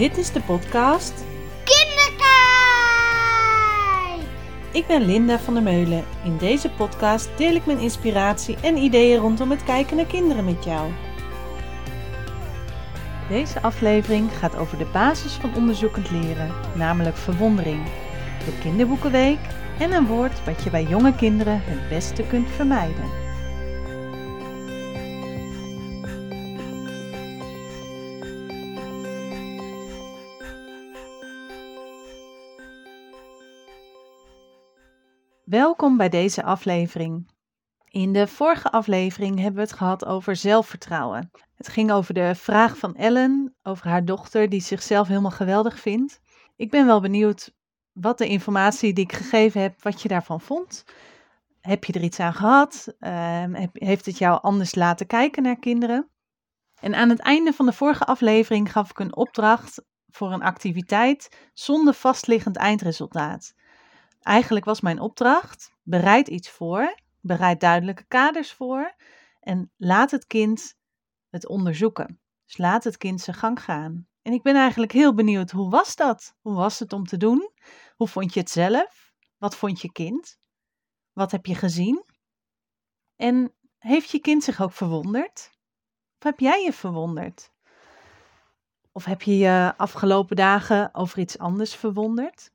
Dit is de podcast Kinderkijk! Ik ben Linda van der Meulen. In deze podcast deel ik mijn inspiratie en ideeën rondom het kijken naar kinderen met jou. Deze aflevering gaat over de basis van onderzoekend leren, namelijk verwondering, de kinderboekenweek en een woord wat je bij jonge kinderen het beste kunt vermijden. Welkom bij deze aflevering. In de vorige aflevering hebben we het gehad over zelfvertrouwen. Het ging over de vraag van Ellen over haar dochter die zichzelf helemaal geweldig vindt. Ik ben wel benieuwd wat de informatie die ik gegeven heb, wat je daarvan vond. Heb je er iets aan gehad? Ehm, heeft het jou anders laten kijken naar kinderen? En aan het einde van de vorige aflevering gaf ik een opdracht voor een activiteit zonder vastliggend eindresultaat. Eigenlijk was mijn opdracht: bereid iets voor, bereid duidelijke kaders voor en laat het kind het onderzoeken. Dus laat het kind zijn gang gaan. En ik ben eigenlijk heel benieuwd, hoe was dat? Hoe was het om te doen? Hoe vond je het zelf? Wat vond je kind? Wat heb je gezien? En heeft je kind zich ook verwonderd? Of heb jij je verwonderd? Of heb je je afgelopen dagen over iets anders verwonderd?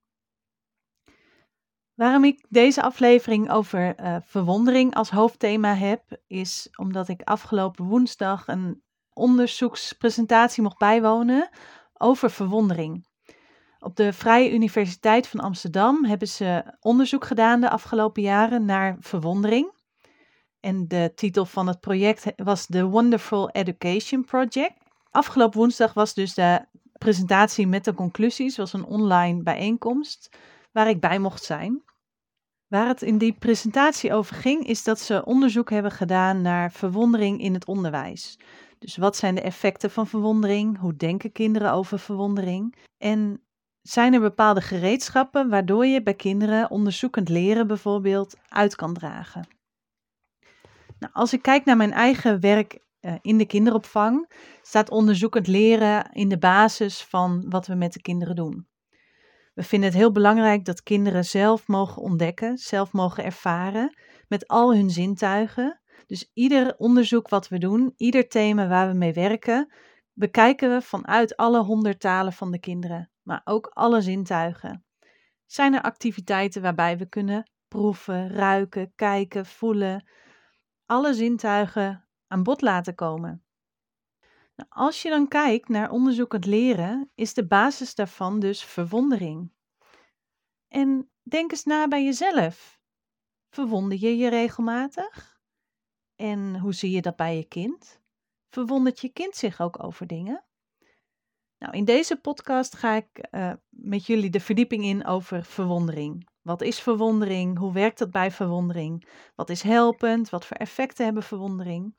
Waarom ik deze aflevering over uh, verwondering als hoofdthema heb, is omdat ik afgelopen woensdag een onderzoekspresentatie mocht bijwonen over verwondering. Op de Vrije Universiteit van Amsterdam hebben ze onderzoek gedaan de afgelopen jaren naar verwondering. En de titel van het project was The Wonderful Education Project. Afgelopen woensdag was dus de presentatie met de conclusies, was een online bijeenkomst waar ik bij mocht zijn. Waar het in die presentatie over ging, is dat ze onderzoek hebben gedaan naar verwondering in het onderwijs. Dus wat zijn de effecten van verwondering? Hoe denken kinderen over verwondering? En zijn er bepaalde gereedschappen waardoor je bij kinderen onderzoekend leren bijvoorbeeld uit kan dragen? Nou, als ik kijk naar mijn eigen werk uh, in de kinderopvang, staat onderzoekend leren in de basis van wat we met de kinderen doen. We vinden het heel belangrijk dat kinderen zelf mogen ontdekken, zelf mogen ervaren met al hun zintuigen. Dus ieder onderzoek wat we doen, ieder thema waar we mee werken, bekijken we vanuit alle honderd talen van de kinderen, maar ook alle zintuigen. Zijn er activiteiten waarbij we kunnen proeven, ruiken, kijken, voelen, alle zintuigen aan bod laten komen? Nou, als je dan kijkt naar onderzoekend leren, is de basis daarvan dus verwondering. En denk eens na bij jezelf. Verwonder je je regelmatig? En hoe zie je dat bij je kind? Verwondert je kind zich ook over dingen? Nou, in deze podcast ga ik uh, met jullie de verdieping in over verwondering. Wat is verwondering? Hoe werkt dat bij verwondering? Wat is helpend? Wat voor effecten hebben verwondering?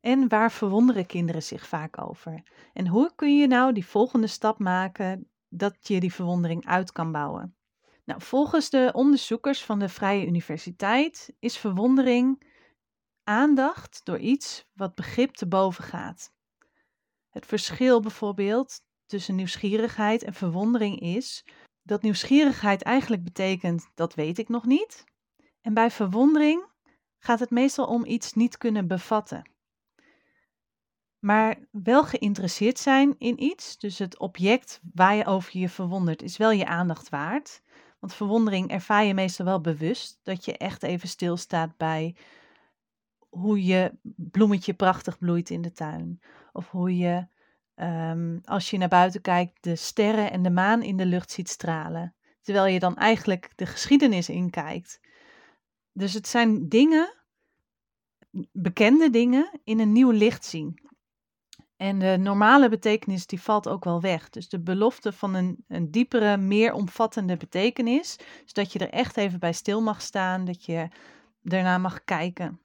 En waar verwonderen kinderen zich vaak over? En hoe kun je nou die volgende stap maken dat je die verwondering uit kan bouwen? Nou, volgens de onderzoekers van de Vrije Universiteit is verwondering aandacht door iets wat begrip te boven gaat. Het verschil bijvoorbeeld tussen nieuwsgierigheid en verwondering is dat nieuwsgierigheid eigenlijk betekent dat weet ik nog niet. En bij verwondering gaat het meestal om iets niet kunnen bevatten maar wel geïnteresseerd zijn in iets. Dus het object waar je over je verwondert is wel je aandacht waard. Want verwondering ervaar je meestal wel bewust. Dat je echt even stilstaat bij hoe je bloemetje prachtig bloeit in de tuin. Of hoe je, ehm, als je naar buiten kijkt, de sterren en de maan in de lucht ziet stralen. Terwijl je dan eigenlijk de geschiedenis inkijkt. Dus het zijn dingen, bekende dingen, in een nieuw licht zien. En de normale betekenis die valt ook wel weg. Dus de belofte van een, een diepere, meer omvattende betekenis. Zodat je er echt even bij stil mag staan, dat je daarna mag kijken.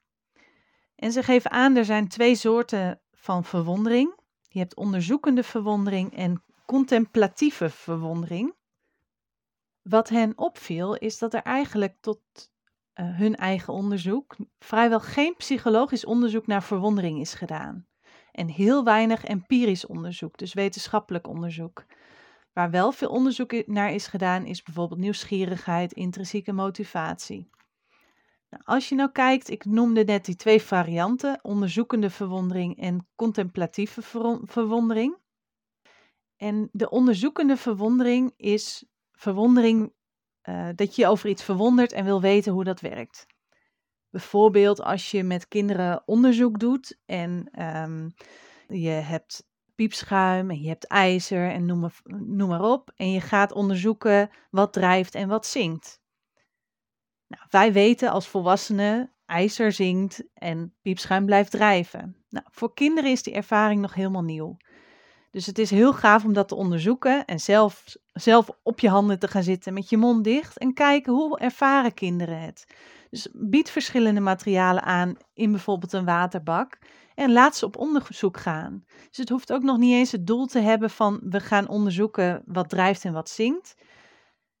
En ze geven aan, er zijn twee soorten van verwondering. Je hebt onderzoekende verwondering en contemplatieve verwondering. Wat hen opviel, is dat er eigenlijk tot uh, hun eigen onderzoek vrijwel geen psychologisch onderzoek naar verwondering is gedaan. En heel weinig empirisch onderzoek, dus wetenschappelijk onderzoek. Waar wel veel onderzoek naar is gedaan, is bijvoorbeeld nieuwsgierigheid, intrinsieke motivatie. Nou, als je nou kijkt, ik noemde net die twee varianten, onderzoekende verwondering en contemplatieve verwondering. En de onderzoekende verwondering is verwondering uh, dat je je over iets verwondert en wil weten hoe dat werkt. Bijvoorbeeld als je met kinderen onderzoek doet en um, je hebt piepschuim en je hebt ijzer en noem maar, noem op. En je gaat onderzoeken wat drijft en wat zingt. Nou, wij weten als volwassenen, ijzer zingt en piepschuim blijft drijven. Nou, voor kinderen is die ervaring nog helemaal nieuw. Dus het is heel gaaf om dat te onderzoeken en zelf, zelf op je handen te gaan zitten met je mond dicht en kijken hoe ervaren kinderen het. Dus bied verschillende materialen aan in bijvoorbeeld een waterbak en laat ze op onderzoek gaan. Dus het hoeft ook nog niet eens het doel te hebben van we gaan onderzoeken wat drijft en wat zingt.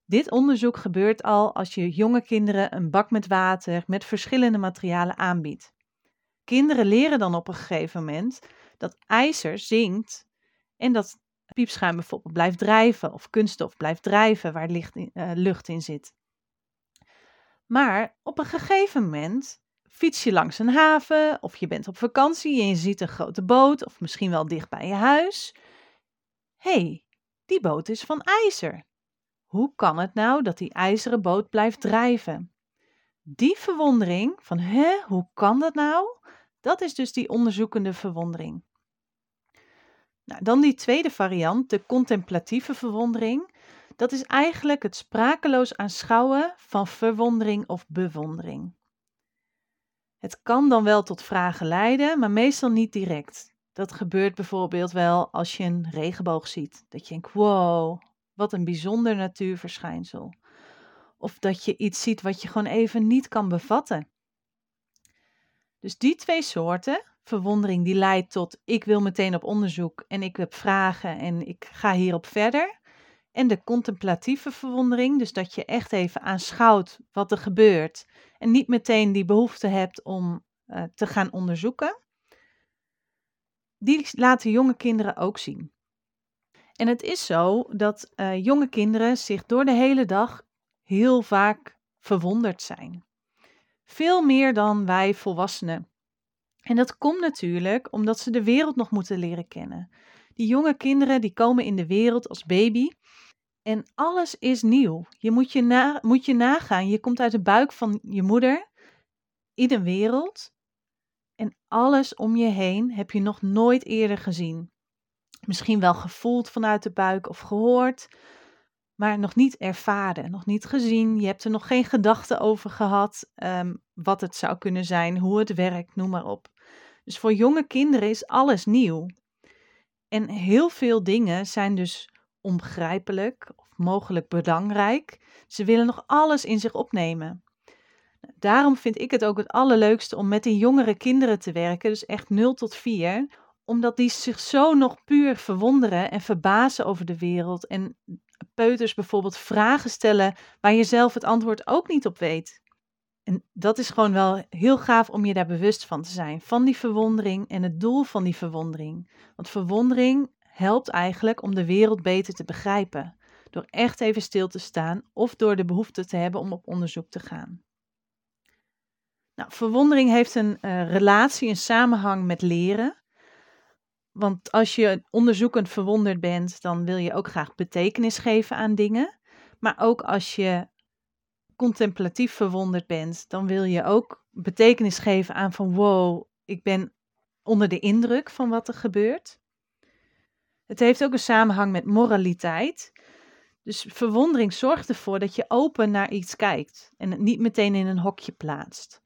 Dit onderzoek gebeurt al als je jonge kinderen een bak met water met verschillende materialen aanbiedt. Kinderen leren dan op een gegeven moment dat ijzer zinkt en dat piepschuim bijvoorbeeld blijft drijven of kunststof blijft drijven waar uh, lucht in zit. Maar op een gegeven moment fiets je langs een haven of je bent op vakantie en je ziet een grote boot of misschien wel dicht bij je huis. Hé, hey, die boot is van ijzer. Hoe kan het nou dat die ijzeren boot blijft drijven? Die verwondering van hè, hoe kan dat nou? Dat is dus die onderzoekende verwondering. Nou, dan die tweede variant, de contemplatieve verwondering. Dat is eigenlijk het sprakeloos aanschouwen van verwondering of bewondering. Het kan dan wel tot vragen leiden, maar meestal niet direct. Dat gebeurt bijvoorbeeld wel als je een regenboog ziet. Dat je denkt, wow, wat een bijzonder natuurverschijnsel. Of dat je iets ziet wat je gewoon even niet kan bevatten. Dus die twee soorten, verwondering die leidt tot ik wil meteen op onderzoek en ik heb vragen en ik ga hierop verder. En de contemplatieve verwondering, dus dat je echt even aanschouwt wat er gebeurt en niet meteen die behoefte hebt om uh, te gaan onderzoeken. Die laten jonge kinderen ook zien. En het is zo dat uh, jonge kinderen zich door de hele dag heel vaak verwonderd zijn. Veel meer dan wij volwassenen. En dat komt natuurlijk omdat ze de wereld nog moeten leren kennen. Die jonge kinderen die komen in de wereld als baby en alles is nieuw. Je moet je, na, moet je nagaan. Je komt uit de buik van je moeder in een wereld. En alles om je heen heb je nog nooit eerder gezien. Misschien wel gevoeld vanuit de buik of gehoord, maar nog niet ervaren, nog niet gezien. Je hebt er nog geen gedachten over gehad um, wat het zou kunnen zijn, hoe het werkt, noem maar op. Dus voor jonge kinderen is alles nieuw. En heel veel dingen zijn dus onbegrijpelijk of mogelijk belangrijk. Ze willen nog alles in zich opnemen. Daarom vind ik het ook het allerleukste om met die jongere kinderen te werken, dus echt 0 tot 4, omdat die zich zo nog puur verwonderen en verbazen over de wereld. En peuters bijvoorbeeld vragen stellen waar je zelf het antwoord ook niet op weet. En dat is gewoon wel heel gaaf om je daar bewust van te zijn, van die verwondering en het doel van die verwondering. Want verwondering helpt eigenlijk om de wereld beter te begrijpen, door echt even stil te staan of door de behoefte te hebben om op onderzoek te gaan. Nou, verwondering heeft een uh, relatie, een samenhang met leren. Want als je onderzoekend verwonderd bent, dan wil je ook graag betekenis geven aan dingen. Maar ook als je contemplatief verwonderd bent, dan wil je ook betekenis geven aan van wow, ik ben onder de indruk van wat er gebeurt. Het heeft ook een samenhang met moraliteit. Dus verwondering zorgt ervoor dat je open naar iets kijkt en het niet meteen in een hokje plaatst.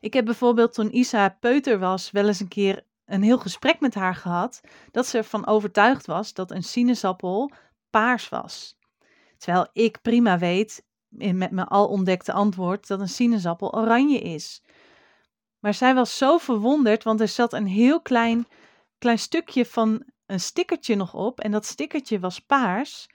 Ik heb bijvoorbeeld toen Isa peuter was wel eens een keer een heel gesprek met haar gehad dat ze ervan overtuigd was dat een sinaasappel paars was. Terwijl ik prima weet, met mijn al ontdekte antwoord, dat een sinaasappel oranje is. Maar zij was zo verwonderd, want er zat een heel klein, klein stukje van een stickertje nog op en dat stickertje was paars.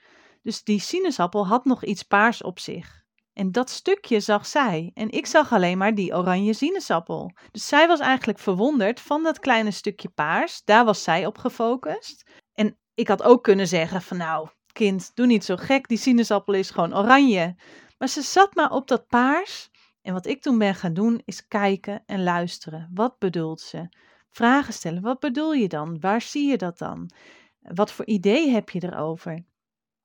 Dus die sinaasappel had nog iets paars op zich. En dat stukje zag zij. En ik zag alleen maar die oranje sinaasappel. Dus zij was eigenlijk verwonderd van dat kleine stukje paars. Daar was zij op gefocust. En ik had ook kunnen zeggen van nou, kind, doe niet zo gek. Die sinaasappel is gewoon oranje. Maar ze zat maar op dat paars. En wat ik toen ben gaan doen, is kijken en luisteren. Wat bedoelt ze? Vragen stellen. Wat bedoel je dan? Waar zie je dat dan? Wat voor idee heb je erover?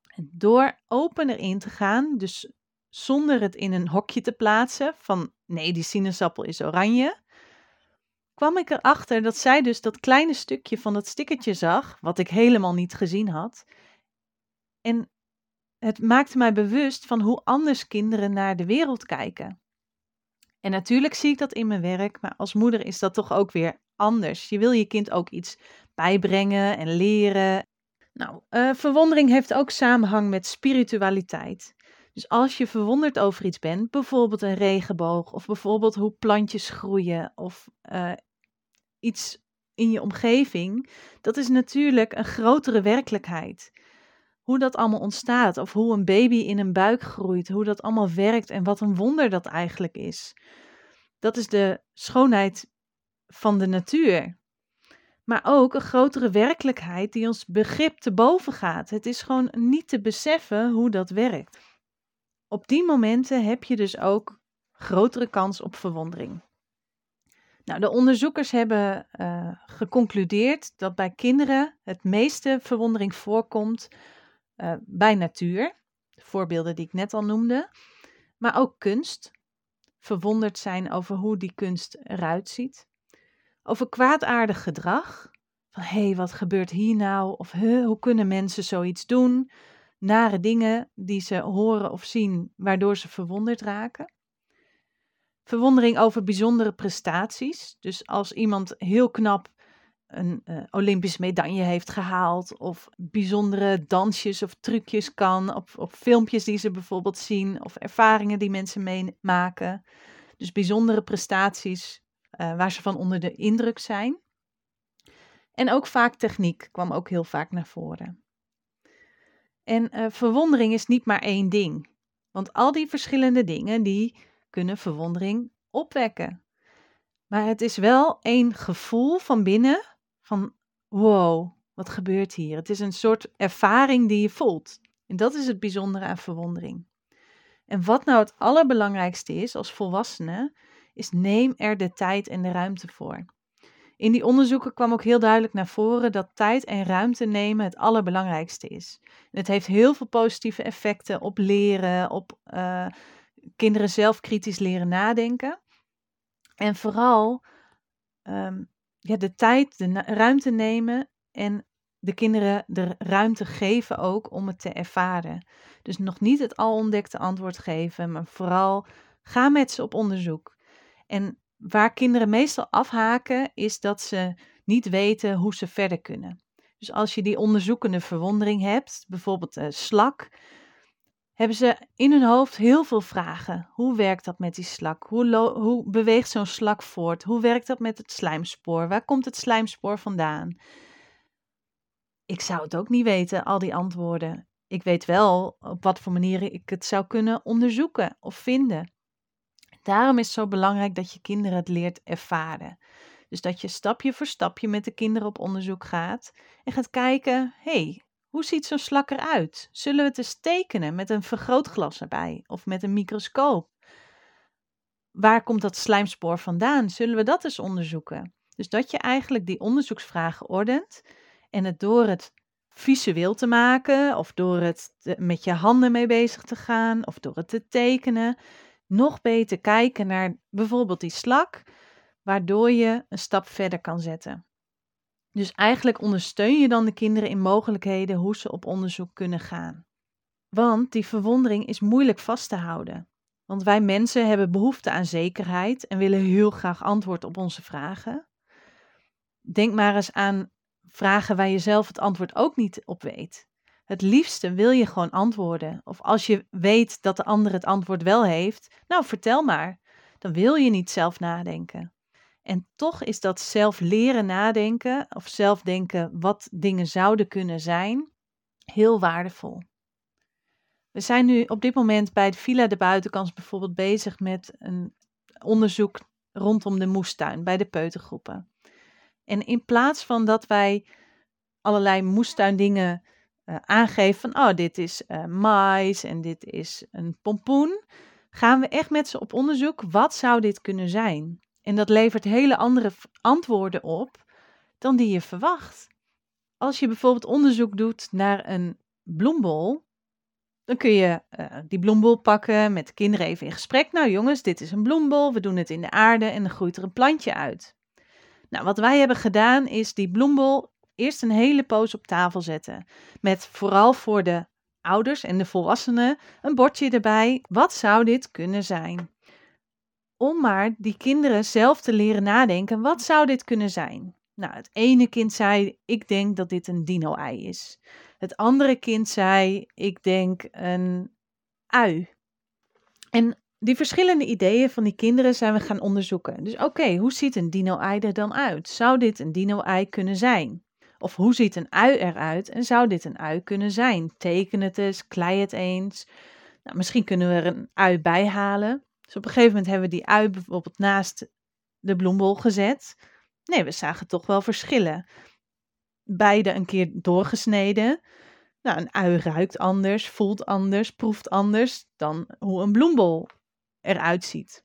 En door open erin te gaan, dus zonder het in een hokje te plaatsen van nee, die sinaasappel is oranje, kwam ik erachter dat zij dus dat kleine stukje van dat stickertje zag, wat ik helemaal niet gezien had. En het maakte mij bewust van hoe anders kinderen naar de wereld kijken. En natuurlijk zie ik dat in mijn werk, maar als moeder is dat toch ook weer anders. Je wil je kind ook iets bijbrengen en leren. Nou, uh, verwondering heeft ook samenhang met spiritualiteit. Dus als je verwonderd over iets bent, bijvoorbeeld een regenboog, of bijvoorbeeld hoe plantjes groeien, of uh, iets in je omgeving, dat is natuurlijk een grotere werkelijkheid. Hoe dat allemaal ontstaat, of hoe een baby in een buik groeit, hoe dat allemaal werkt en wat een wonder dat eigenlijk is. Dat is de schoonheid van de natuur. Maar ook een grotere werkelijkheid die ons begrip te boven gaat. Het is gewoon niet te beseffen hoe dat werkt. Op die momenten heb je dus ook grotere kans op verwondering. Nou, de onderzoekers hebben uh, geconcludeerd dat bij kinderen het meeste verwondering voorkomt uh, bij natuur, de voorbeelden die ik net al noemde, maar ook kunst. Verwonderd zijn over hoe die kunst eruit ziet. Over kwaadaardig gedrag. Van hé, hey, wat gebeurt hier nou? Of hoe kunnen mensen zoiets doen? Nare dingen die ze horen of zien, waardoor ze verwonderd raken. Verwondering over bijzondere prestaties. Dus als iemand heel knap een uh, Olympisch medaille heeft gehaald, of bijzondere dansjes of trucjes kan, op filmpjes die ze bijvoorbeeld zien, of ervaringen die mensen meemaken. Dus bijzondere prestaties uh, waar ze van onder de indruk zijn. En ook vaak techniek kwam ook heel vaak naar voren. En uh, verwondering is niet maar één ding. Want al die verschillende dingen die kunnen verwondering opwekken. Maar het is wel één gevoel van binnen van wow, wat gebeurt hier? Het is een soort ervaring die je voelt. En dat is het bijzondere aan verwondering. En wat nou het allerbelangrijkste is als volwassene, is neem er de tijd en de ruimte voor. In die onderzoeken kwam ook heel duidelijk naar voren dat tijd en ruimte nemen het allerbelangrijkste is. Het heeft heel veel positieve effecten op leren, op uh, kinderen zelf kritisch leren nadenken. En vooral um, ja, de tijd, de ruimte nemen en de kinderen de ruimte geven ook om het te ervaren. Dus nog niet het al ontdekte antwoord geven, maar vooral ga met ze op onderzoek. En waar kinderen meestal afhaken, is dat ze niet weten hoe ze verder kunnen. Dus als je die onderzoekende verwondering hebt, bijvoorbeeld uh, slak, hebben ze in hun hoofd heel veel vragen. Hoe werkt dat met die slak? Hoe, hoe beweegt zo'n slak voort? Hoe werkt dat met het slijmspoor? Waar komt het slijmspoor vandaan? Ik zou het ook niet weten, al die antwoorden. Ik weet wel op wat voor manieren ik het zou kunnen onderzoeken of vinden. Daarom is het zo belangrijk dat je kinderen het leert ervaren. Dus dat je stapje voor stapje met de kinderen op onderzoek gaat en gaat kijken: hey, hoe ziet zo'n slak eruit? Zullen we het eens tekenen met een vergrootglas erbij of met een microscoop? Waar komt dat slijmspoor vandaan? Zullen we dat eens onderzoeken? Dus dat je eigenlijk die onderzoeksvragen ordent en het door het visueel te maken of door het met je handen mee bezig te gaan of door het te tekenen, nog beter kijken naar bijvoorbeeld die slak, waardoor je een stap verder kan zetten. Dus eigenlijk ondersteun je dan de kinderen in mogelijkheden hoe ze op onderzoek kunnen gaan. Want die verwondering is moeilijk vast te houden. Want wij mensen hebben behoefte aan zekerheid en willen heel graag antwoord op onze vragen. Denk maar eens aan vragen waar je zelf het antwoord ook niet op weet. Het liefste wil je gewoon antwoorden. Of als je weet dat de ander het antwoord wel heeft, nou vertel maar. Dan wil je niet zelf nadenken. En toch is dat zelf leren nadenken of zelf denken wat dingen zouden kunnen zijn, heel waardevol. We zijn nu op dit moment bij de Villa de Buitenkans bijvoorbeeld bezig met een onderzoek rondom de moestuin bij de peutergroepen. En in plaats van dat wij allerlei moestuindingen uh, aangeven van, oh, dit is uh, mais en dit is een pompoen, gaan we echt met ze op onderzoek, wat zou dit kunnen zijn? En dat levert hele andere antwoorden op dan die je verwacht. Als je bijvoorbeeld onderzoek doet naar een bloembol, dan kun je uh, die bloembol pakken, met de kinderen even in gesprek. Nou jongens, dit is een bloembol, we doen het in de aarde en dan groeit er een plantje uit. Nou, wat wij hebben gedaan is die bloembol eerst een hele poos op tafel zetten. Met vooral voor de ouders en de volwassenen een bordje erbij. Wat zou dit kunnen zijn? Om maar die kinderen zelf te leren nadenken, wat zou dit kunnen zijn? Nou, het ene kind zei, ik denk dat dit een dino-ei is. Het andere kind zei, ik denk een ui. En die verschillende ideeën van die kinderen zijn we gaan onderzoeken. Dus oké, hoe ziet een dino-ei er dan uit? Zou dit een dino-ei kunnen zijn? Of hoe ziet een ui eruit en zou dit een ui kunnen zijn? Teken het eens, klei het eens. Nou, misschien kunnen we er een ui bij halen. Dus op een gegeven moment hebben we die ui bijvoorbeeld naast de bloembol gezet. Nee, we zagen toch wel verschillen. Beide een keer doorgesneden. Nou, een ui ruikt anders, voelt anders, proeft anders dan hoe een bloembol eruit ziet.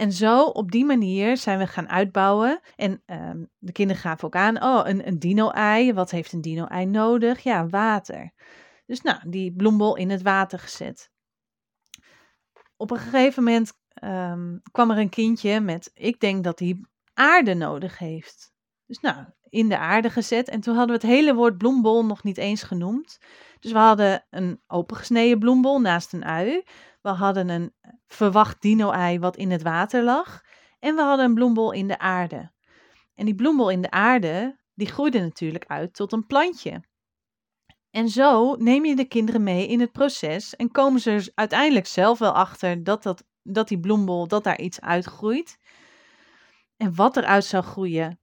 En zo op die manier zijn we gaan uitbouwen. En um, de kinderen gaven ook aan, oh, een, een dino-ei. Wat heeft een dino-ei nodig? Ja, water. Dus nou, die bloembol in het water gezet. Op een gegeven moment um, kwam er een kindje met, ik denk dat hij aarde nodig heeft. Dus nou, in de aarde gezet. En toen hadden we het hele woord bloembol nog niet eens genoemd. Dus we hadden een opengesneden bloembol naast een ui. We hadden een verwacht dino-ei wat in het water lag. En we hadden een bloembol in de aarde. En die bloembol in de aarde, die groeide natuurlijk uit tot een plantje. En zo neem je de kinderen mee in het proces en komen ze er uiteindelijk zelf wel achter dat, dat, dat die bloembol, dat daar iets uitgroeit. En wat eruit zou groeien,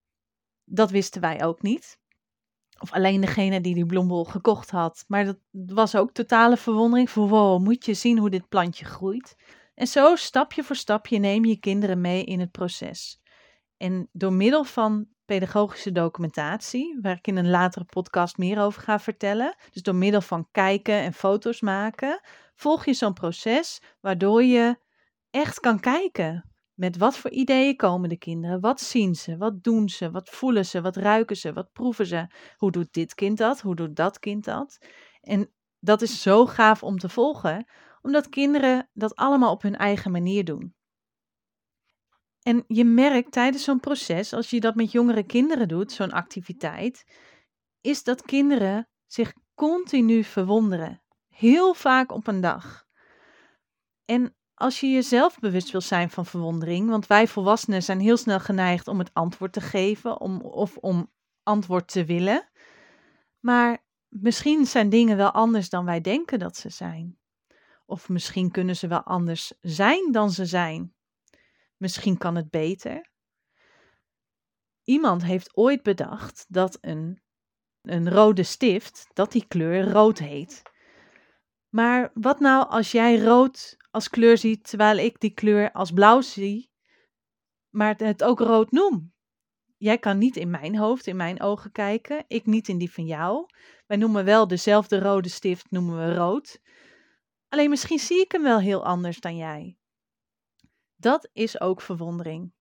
dat wisten wij ook niet. Of alleen degene die die bloembol gekocht had. Maar dat was ook totale verwondering voor wow, moet je zien hoe dit plantje groeit. En zo stapje voor stapje neem je kinderen mee in het proces. En door middel van pedagogische documentatie, waar ik in een latere podcast meer over ga vertellen, dus door middel van kijken en foto's maken, volg je zo'n proces waardoor je echt kan kijken. Met wat voor ideeën komen de kinderen? Wat zien ze? Wat doen ze? Wat voelen ze? Wat ruiken ze? Wat proeven ze? Hoe doet dit kind dat? Hoe doet dat kind dat? En dat is zo gaaf om te volgen, omdat kinderen dat allemaal op hun eigen manier doen. En je merkt tijdens zo'n proces, als je dat met jongere kinderen doet, zo'n activiteit, is dat kinderen zich continu verwonderen. Heel vaak op een dag. En als je jezelf bewust wil zijn van verwondering, want wij volwassenen zijn heel snel geneigd om het antwoord te geven om, of om antwoord te willen. Maar misschien zijn dingen wel anders dan wij denken dat ze zijn. Of misschien kunnen ze wel anders zijn dan ze zijn. Misschien kan het beter. Iemand heeft ooit bedacht dat een, een rode stift, dat die kleur rood heet. Maar wat nou als jij rood als kleur ziet, terwijl ik die kleur als blauw zie, maar het ook rood noem? Jij kan niet in mijn hoofd, in mijn ogen kijken, ik niet in die van jou. Wij noemen wel dezelfde rode stift, noemen we rood. Alleen misschien zie ik hem wel heel anders dan jij. Dat is ook verwondering.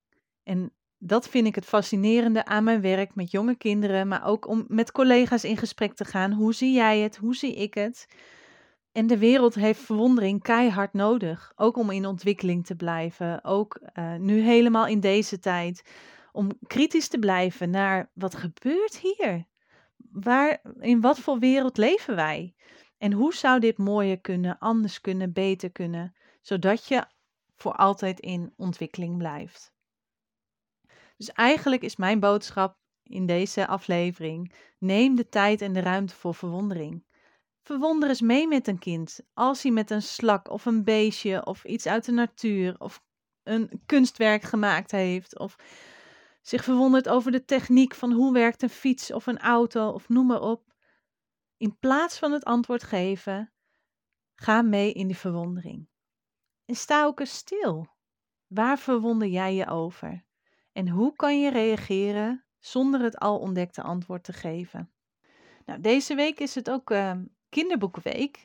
En dat vind ik het fascinerende aan mijn werk met jonge kinderen, maar ook om met collega's in gesprek te gaan. Hoe zie jij het? Hoe zie ik het? En de wereld heeft verwondering keihard nodig, ook om in ontwikkeling te blijven, ook uh, nu helemaal in deze tijd, om kritisch te blijven naar wat gebeurt hier? Waar, in wat voor wereld leven wij? En hoe zou dit mooier kunnen, anders kunnen, beter kunnen, zodat je voor altijd in ontwikkeling blijft? Dus eigenlijk is mijn boodschap in deze aflevering: neem de tijd en de ruimte voor verwondering. Verwonder eens mee met een kind. Als hij met een slak of een beestje of iets uit de natuur of een kunstwerk gemaakt heeft. Of zich verwondert over de techniek van hoe werkt een fiets of een auto of noem maar op. In plaats van het antwoord geven, Ga mee in die verwondering. En sta ook eens stil. Waar verwonder jij je over? En hoe kan je reageren zonder het al ontdekte antwoord te geven? Nou, deze week is het ook uh, kinderboekenweek.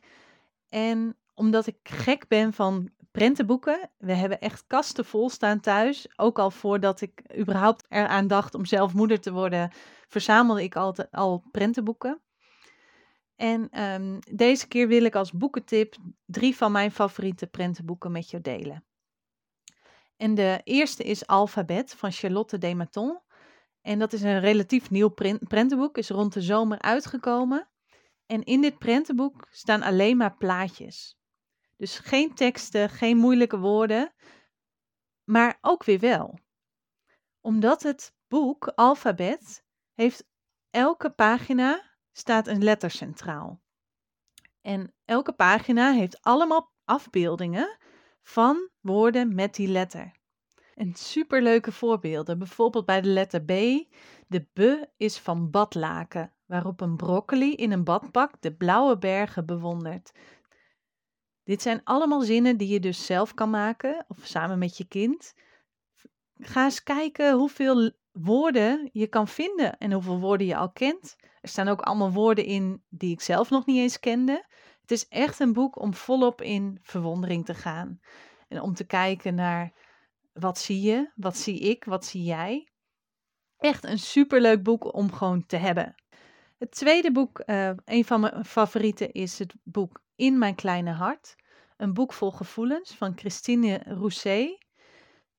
En omdat ik gek ben van prentenboeken, we hebben echt kasten vol staan thuis. Ook al voordat ik überhaupt eraan dacht om zelf moeder te worden, verzamelde ik altijd al prentenboeken. En um, deze keer wil ik als boekentip drie van mijn favoriete prentenboeken met je delen. En de eerste is Alphabet van Charlotte Dematon. En dat is een relatief nieuw prentenboek, is rond de zomer uitgekomen. En in dit prentenboek staan alleen maar plaatjes. Dus geen teksten, geen moeilijke woorden, maar ook weer wel. Omdat het boek Alphabet heeft elke pagina staat een letter centraal. En elke pagina heeft allemaal afbeeldingen van woorden met die letter. En superleuke voorbeelden, bijvoorbeeld bij de letter B. De B is van badlaken, waarop een broccoli in een badpak de blauwe bergen bewondert. Dit zijn allemaal zinnen die je dus zelf kan maken of samen met je kind. Ga eens kijken hoeveel woorden je kan vinden en hoeveel woorden je al kent. Er staan ook allemaal woorden in die ik zelf nog niet eens kende. Het is echt een boek om volop in verwondering te gaan. En om te kijken naar wat zie je, wat zie ik, wat zie jij. Echt een superleuk boek om gewoon te hebben. Het tweede boek, uh, een van mijn favorieten, is het boek In Mijn Kleine Hart. Een boek vol gevoelens van Christine Rousset.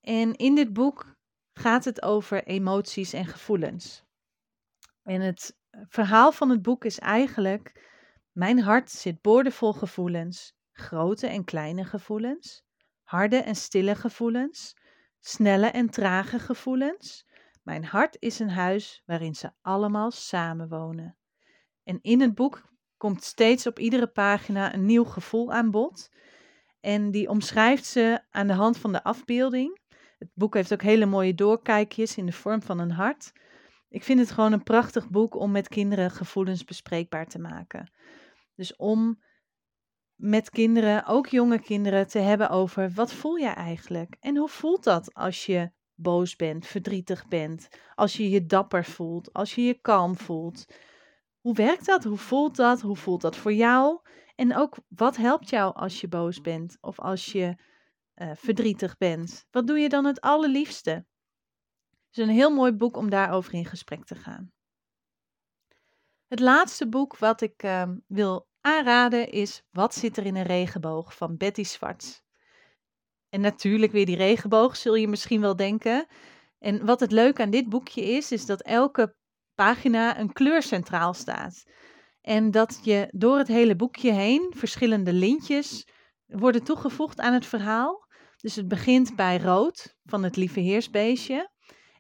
En in dit boek gaat het over emoties en gevoelens. En het verhaal van het boek is eigenlijk: Mijn hart zit boordevol gevoelens, grote en kleine gevoelens, harde en stille gevoelens, snelle en trage gevoelens. Mijn hart is een huis waarin ze allemaal samenwonen. En in het boek komt steeds op iedere pagina een nieuw gevoel aan bod. En die omschrijft ze aan de hand van de afbeelding. Het boek heeft ook hele mooie doorkijkjes in de vorm van een hart. Ik vind het gewoon een prachtig boek om met kinderen gevoelens bespreekbaar te maken. Dus om met kinderen, ook jonge kinderen, te hebben over wat voel je eigenlijk? En hoe voelt dat als je boos bent, verdrietig bent, als je je dapper voelt, als je je kalm voelt? Hoe werkt dat? Hoe voelt dat? Hoe voelt dat voor jou? En ook wat helpt jou als je boos bent of als je uh, verdrietig bent? Wat doe je dan het allerliefste? Het is een heel mooi boek om daarover in gesprek te gaan. Het laatste boek wat ik uh, wil aanraden is Wat zit er in een regenboog van Betty Swartz. En natuurlijk weer die regenboog, zul je misschien wel denken. En wat het leuke aan dit boekje is, is dat elke pagina een kleur centraal staat. En dat je door het hele boekje heen verschillende lintjes worden toegevoegd aan het verhaal. Dus het begint bij rood van het lieve heersbeestje.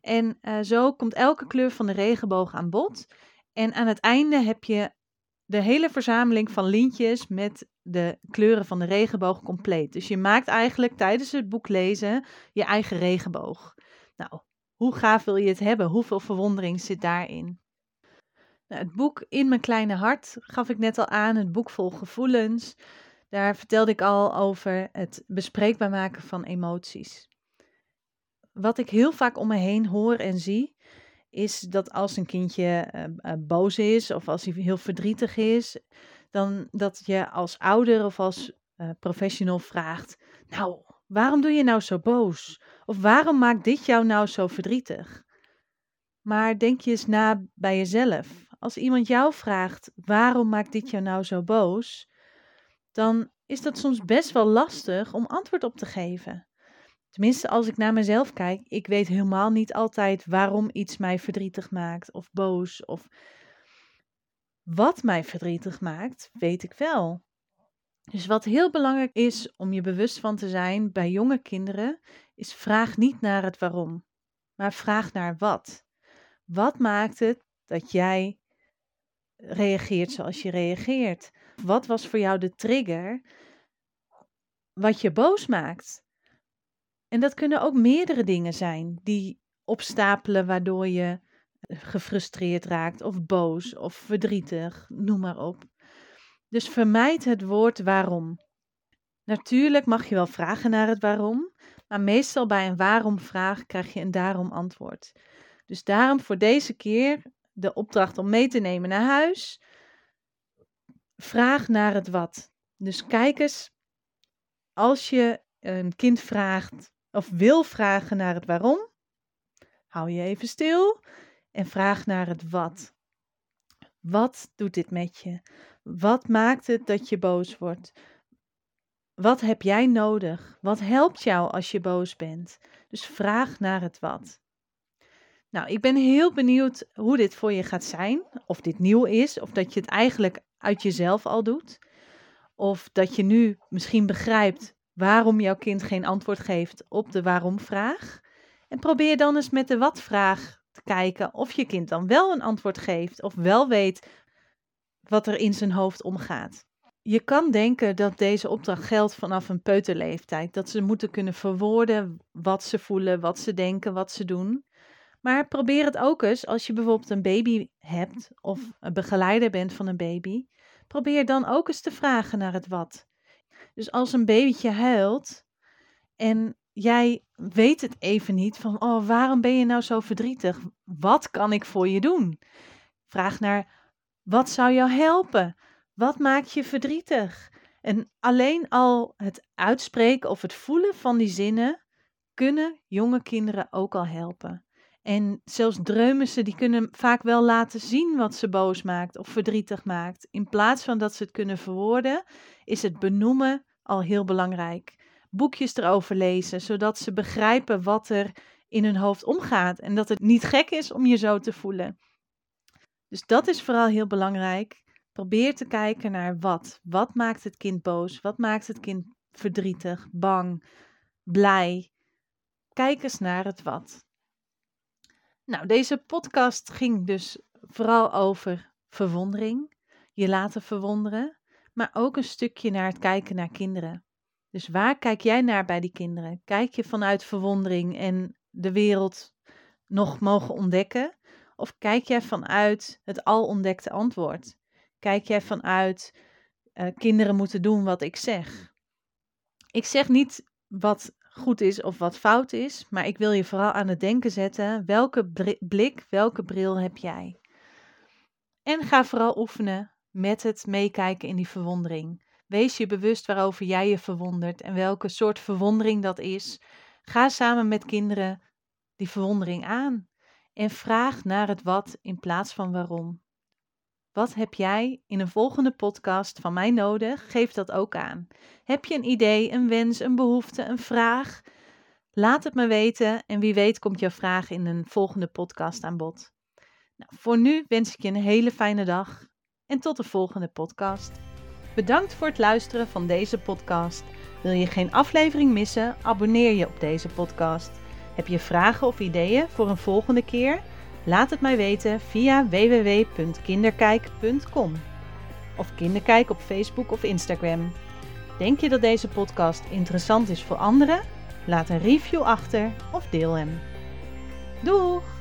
En uh, zo komt elke kleur van de regenboog aan bod. En aan het einde heb je de hele verzameling van lintjes met de kleuren van de regenboog compleet. Dus je maakt eigenlijk tijdens het boek lezen je eigen regenboog. Nou, hoe gaaf wil je het hebben? Hoeveel verwondering zit daarin? Nou, het boek In mijn kleine hart gaf ik net al aan, het boek vol gevoelens. Daar vertelde ik al over het bespreekbaar maken van emoties. Wat ik heel vaak om me heen hoor en zie, is dat als een kindje uh, boos is of als hij heel verdrietig is, dan dat je als ouder of als uh, professional vraagt: Nou, waarom doe je nou zo boos? Of waarom maakt dit jou nou zo verdrietig? Maar denk je eens na bij jezelf. Als iemand jou vraagt: Waarom maakt dit jou nou zo boos? Dan is dat soms best wel lastig om antwoord op te geven. Tenminste, als ik naar mezelf kijk, ik weet helemaal niet altijd waarom iets mij verdrietig maakt of boos of wat mij verdrietig maakt, weet ik wel. Dus wat heel belangrijk is om je bewust van te zijn bij jonge kinderen, is vraag niet naar het waarom, maar vraag naar wat. Wat maakt het dat jij reageert zoals je reageert? Wat was voor jou de trigger wat je boos maakt? En dat kunnen ook meerdere dingen zijn die opstapelen waardoor je gefrustreerd raakt of boos of verdrietig, noem maar op. Dus vermijd het woord waarom. Natuurlijk mag je wel vragen naar het waarom, maar meestal bij een waarom-vraag krijg je een daarom-antwoord. Dus daarom voor deze keer de opdracht om mee te nemen naar huis. Vraag naar het wat. Dus kijk eens, als je een kind vraagt of wil vragen naar het waarom, hou je even stil en vraag naar het wat. Wat doet dit met je? Wat maakt het dat je boos wordt? Wat heb jij nodig? Wat helpt jou als je boos bent? Dus vraag naar het wat. Nou, ik ben heel benieuwd hoe dit voor je gaat zijn. Of dit nieuw is, of dat je het eigenlijk uit jezelf al doet. Of dat je nu misschien begrijpt waarom jouw kind geen antwoord geeft op de waarom-vraag. En probeer dan eens met de wat-vraag te kijken of je kind dan wel een antwoord geeft of wel weet wat er in zijn hoofd omgaat. Je kan denken dat deze opdracht geldt vanaf een peuterleeftijd, dat ze moeten kunnen verwoorden wat ze voelen, wat ze denken, wat ze doen. Maar probeer het ook eens als je bijvoorbeeld een baby hebt of een begeleider bent van een baby. Probeer dan ook eens te vragen naar het wat. Dus als een babytje huilt en jij weet het even niet van, oh, waarom ben je nou zo verdrietig? Wat kan ik voor je doen? Vraag naar, wat zou jou helpen? Wat maakt je verdrietig? En alleen al het uitspreken of het voelen van die zinnen kunnen jonge kinderen ook al helpen. En zelfs dreumissen die kunnen vaak wel laten zien wat ze boos maakt of verdrietig maakt. In plaats van dat ze het kunnen verwoorden, is het benoemen al heel belangrijk. Boekjes erover lezen, zodat ze begrijpen wat er in hun hoofd omgaat en dat het niet gek is om je zo te voelen. Dus dat is vooral heel belangrijk. Probeer te kijken naar wat. Wat maakt het kind boos? Wat maakt het kind verdrietig, bang, blij? Kijk eens naar het wat. Nou, deze podcast ging dus vooral over verwondering, je laten verwonderen, maar ook een stukje naar het kijken naar kinderen. Dus waar kijk jij naar bij die kinderen? Kijk je vanuit verwondering en de wereld nog mogen ontdekken? Of kijk jij vanuit het al ontdekte antwoord? Kijk jij vanuit uh, kinderen moeten doen wat ik zeg? Ik zeg niet wat goed is of wat fout is, maar ik wil je vooral aan het denken zetten. Welke blik, welke bril heb jij? En ga vooral oefenen met het meekijken in die verwondering. Wees je bewust waarover jij je verwondert en welke soort verwondering dat is. Ga samen met kinderen die verwondering aan en vraag naar het wat in plaats van waarom. Wat heb jij in een volgende podcast van mij nodig? Geef dat ook aan. Heb je een idee, een wens, een behoefte, een vraag? Laat het me weten en wie weet komt jouw vraag in een volgende podcast aan bod. Nou, voor nu wens ik je een hele fijne dag en tot de volgende podcast. Bedankt voor het luisteren van deze podcast. Wil je geen aflevering missen? Abonneer je op deze podcast. Heb je vragen of ideeën voor een volgende keer? Laat het mij weten via www.kinderkijk.com of Kinderkijk op Facebook of Instagram. Denk je dat deze podcast interessant is voor anderen? Laat een review achter of deel hem. Doeg!